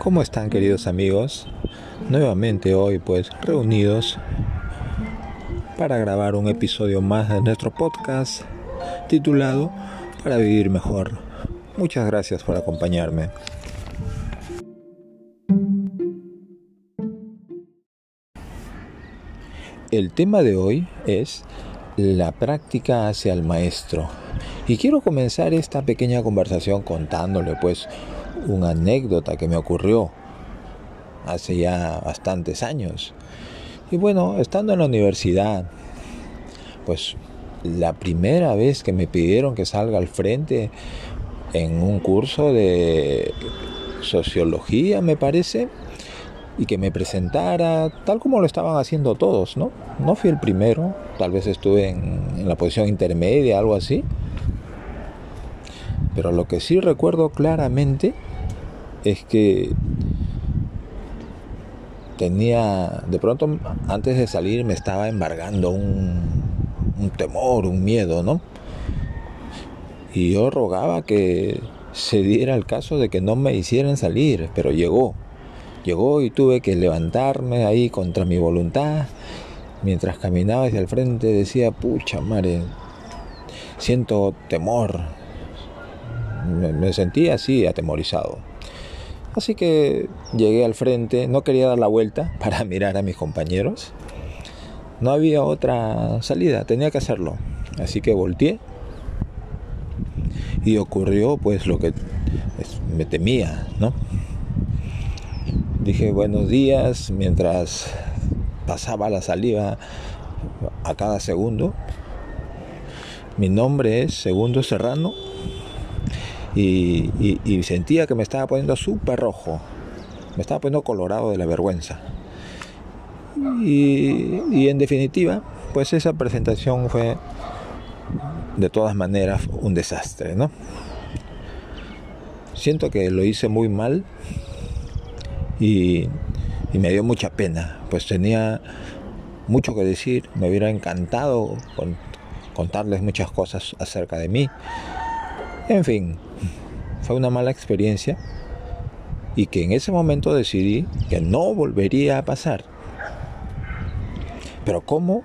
¿Cómo están queridos amigos? Nuevamente hoy pues reunidos para grabar un episodio más de nuestro podcast titulado Para vivir mejor. Muchas gracias por acompañarme. El tema de hoy es la práctica hacia el maestro. Y quiero comenzar esta pequeña conversación contándole pues una anécdota que me ocurrió hace ya bastantes años. Y bueno, estando en la universidad, pues la primera vez que me pidieron que salga al frente en un curso de sociología, me parece, y que me presentara tal como lo estaban haciendo todos, ¿no? No fui el primero, tal vez estuve en, en la posición intermedia, algo así. Pero lo que sí recuerdo claramente es que tenía, de pronto antes de salir me estaba embargando un, temor, un miedo, ¿no? Y yo rogaba que se diera el caso de que no me hicieran salir, pero llegó. Llegó y tuve que levantarme ahí contra mi voluntad. Mientras caminaba hacia el frente decía, pucha madre, siento temor. Me, me sentía así, atemorizado. Así que llegué al frente, no quería dar la vuelta para mirar a mis compañeros. No había otra salida, tenía que hacerlo. Así que volteé y ocurrió pues lo que me temía, ¿no? Dije buenos días mientras pasaba la saliva a cada segundo. Mi nombre es Segundo Serrano y, sentía que me estaba poniendo súper rojo, me estaba poniendo colorado de la vergüenza. Y, y, en definitiva, pues esa presentación fue de todas maneras un desastre, ¿no? Siento que lo hice muy mal y, y me dio mucha pena, pues tenía mucho que decir, me hubiera encantado con, contarles muchas cosas acerca de mí. En fin, fue una mala experiencia y que en ese momento decidí que no volvería a pasar. Pero ¿cómo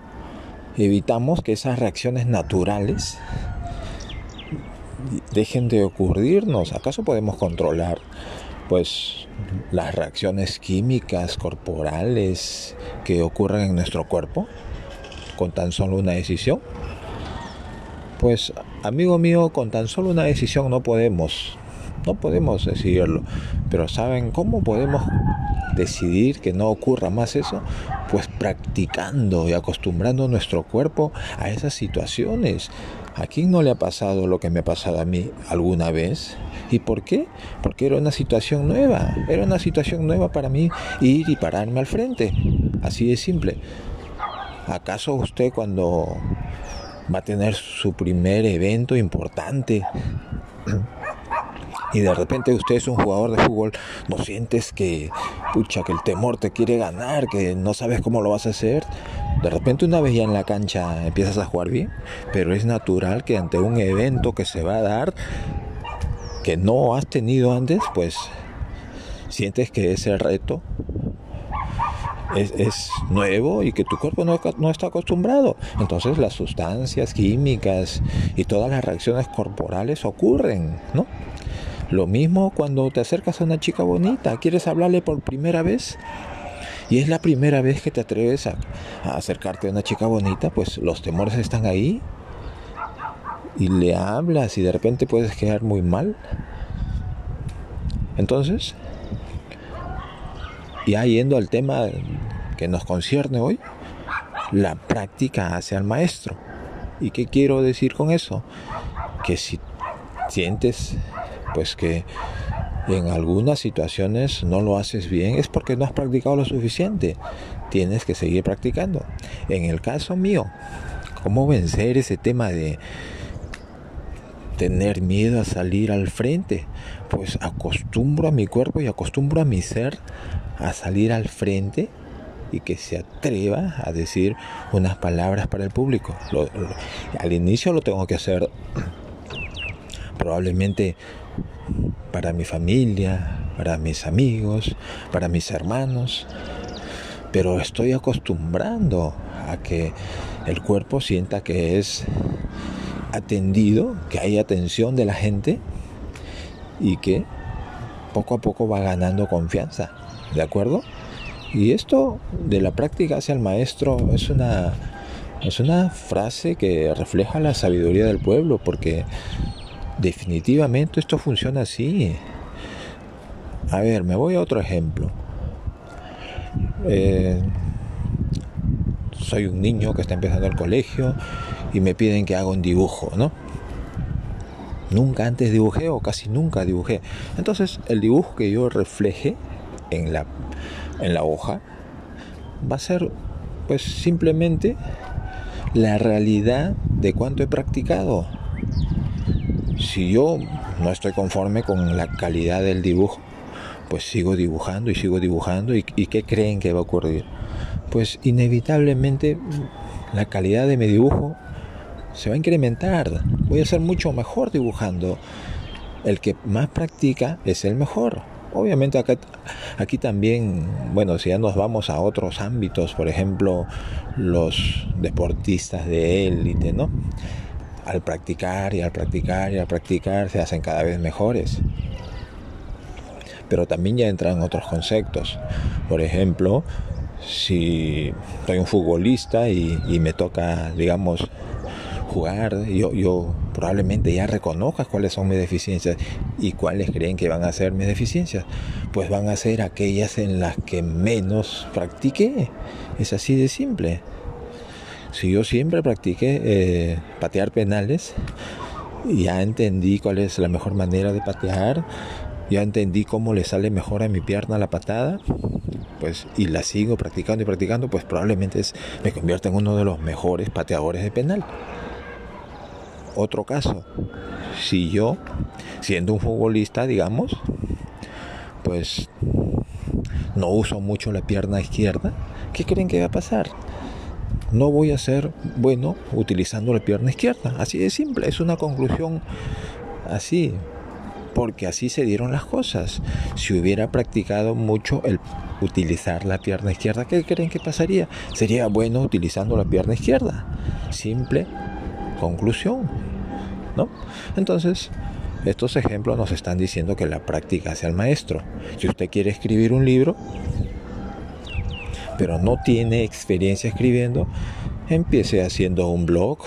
evitamos que esas reacciones naturales dejen de ocurrirnos? ¿Acaso podemos controlar pues las reacciones químicas corporales que ocurren en nuestro cuerpo con tan solo una decisión? Pues amigo mío, con tan solo una decisión no podemos, no podemos decidirlo. Pero ¿saben cómo podemos decidir que no ocurra más eso? Pues practicando y acostumbrando nuestro cuerpo a esas situaciones. ¿A quién no le ha pasado lo que me ha pasado a mí alguna vez? ¿Y por qué? Porque era una situación nueva. Era una situación nueva para mí ir y pararme al frente. Así de simple. ¿Acaso usted cuando va a tener su primer evento importante y de repente usted es un jugador de fútbol, no sientes que, pucha, que el temor te quiere ganar, que no sabes cómo lo vas a hacer. De repente una vez ya en la cancha empiezas a jugar bien, pero es natural que ante un evento que se va a dar, que no has tenido antes, pues sientes que ese reto es, nuevo y que tu cuerpo no, no, está acostumbrado. Entonces las sustancias químicas y todas las reacciones corporales ocurren, ¿no? Lo mismo cuando te acercas a una chica bonita, quieres hablarle por primera vez y es la primera vez que te atreves a, acercarte a una chica bonita, pues los temores están ahí y le hablas y de repente puedes quedar muy mal. Entonces, ya yendo al tema que nos concierne hoy, la práctica hacia el maestro. ¿Y qué quiero decir con eso? Que si sientes pues que en algunas situaciones no lo haces bien es porque no has practicado lo suficiente. Tienes que seguir practicando. En el caso mío, ¿cómo vencer ese tema de tener miedo a salir al frente? Pues acostumbro a mi cuerpo y acostumbro a mi ser a salir al frente y que se atreva a decir unas palabras para el público. Al inicio lo tengo que hacer probablemente para mi familia, para mis amigos, para mis hermanos, pero estoy acostumbrando a que el cuerpo sienta que es atendido, que hay atención de la gente y que poco a poco va ganando confianza, ¿de acuerdo? Y esto de la práctica hacia el maestro es una, es una frase que refleja la sabiduría del pueblo, porque definitivamente esto funciona así. A ver, me voy a otro ejemplo. Eh, soy un niño que está empezando el colegio y me piden que haga un dibujo, ¿no? Nunca antes dibujé o casi nunca dibujé. Entonces el dibujo que yo refleje en la, en la hoja va a ser pues simplemente la realidad de cuánto he practicado. Si yo no estoy conforme con la calidad del dibujo, pues sigo dibujando y sigo dibujando. ¿Y, y qué creen que va a ocurrir? Pues inevitablemente la calidad de mi dibujo se va a incrementar. Voy a ser mucho mejor dibujando. El que más practica es el mejor. Obviamente aquí también, bueno, si ya nos vamos a otros ámbitos, por ejemplo, los deportistas de élite, ¿no? Al practicar y al practicar y al practicar se hacen cada vez mejores. Pero también ya entran otros conceptos. Por ejemplo, si soy un futbolista y, me toca, digamos, jugar, yo, yo probablemente ya reconozca cuáles son mis deficiencias y cuáles creen que van a ser mis deficiencias. Pues van a ser aquellas en las que menos practiqué. Es así de simple. Si yo siempre practiqué eh, patear penales, ya entendí cuál es la mejor manera de patear, ya entendí cómo le sale mejor a mi pierna la patada, pues y la sigo practicando y practicando, pues probablemente me convierta en uno de los mejores pateadores de penal. Otro caso, si yo, siendo un futbolista, digamos, pues no uso mucho la pierna izquierda, ¿qué creen que va a pasar? No voy a ser bueno utilizando la pierna izquierda. Así de simple, es una conclusión así, porque así se dieron las cosas. Si hubiera practicado mucho el utilizar la pierna izquierda, ¿qué creen que pasaría? Sería bueno utilizando la pierna izquierda. Simple conclusión, ¿no? Entonces, estos ejemplos nos están diciendo que la práctica hace al maestro. Si usted quiere escribir un libro, pero no tiene experiencia escribiendo, empiece haciendo un blog,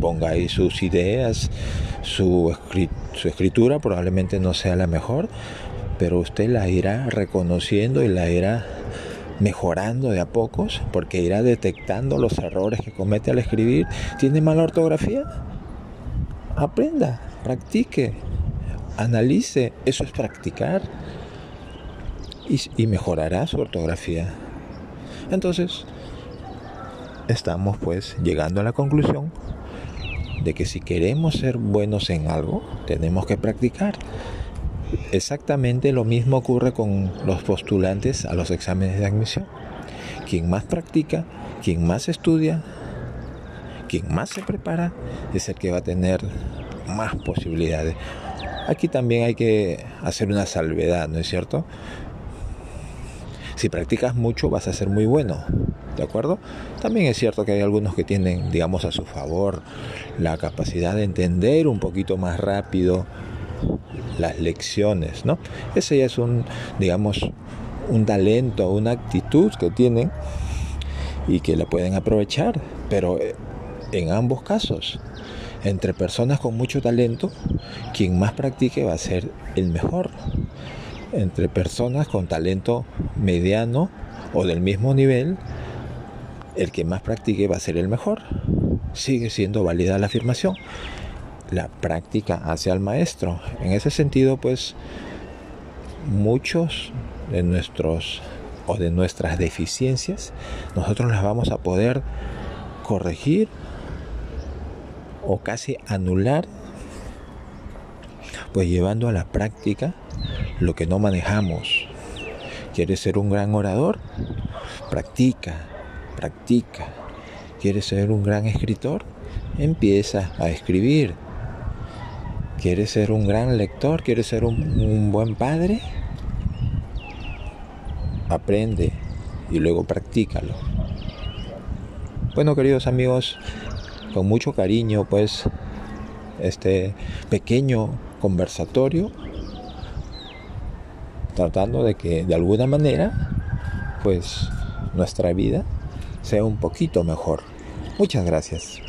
ponga ahí sus ideas, su, su escritura probablemente no sea la mejor, pero usted la irá reconociendo y la irá mejorando de a pocos, porque irá detectando los errores que comete al escribir. ¿Tiene mala ortografía? Aprenda, practique, analice. Eso es practicar. Y, y mejorará su ortografía. Entonces, estamos pues llegando a la conclusión de que si queremos ser buenos en algo, tenemos que practicar. Exactamente lo mismo ocurre con los postulantes a los exámenes de admisión. Quien más practica, quien más estudia, quien más se prepara, es el que va a tener más posibilidades. Aquí también hay que hacer una salvedad, ¿no es cierto? Si practicas mucho vas a ser muy bueno, ¿de acuerdo? También es cierto que hay algunos que tienen, digamos, a su favor la capacidad de entender un poquito más rápido las lecciones, ¿no? Ese ya es un, digamos, un talento, una actitud que tienen y que la pueden aprovechar, pero eh, en ambos casos, entre personas con mucho talento, quien más practique va a ser el mejor. Entre personas con talento mediano o del mismo nivel, el que más practique va a ser el mejor. Sigue siendo válida la afirmación la práctica hacia el maestro. En ese sentido, pues muchos de nuestros o de nuestras deficiencias, nosotros las vamos a poder corregir o casi anular, pues llevando a la práctica lo que no manejamos. ¿Quieres ser un gran orador? Practica, practica. ¿Quieres ser un gran escritor? Empieza a escribir, ¿Quieres ser un gran lector? ¿Quieres ser un, buen padre? aprende y luego practícalo. Bueno, queridos amigos, con mucho cariño, pues, este pequeño conversatorio, tratando de que de alguna manera, pues, nuestra vida sea un poquito mejor. Muchas gracias.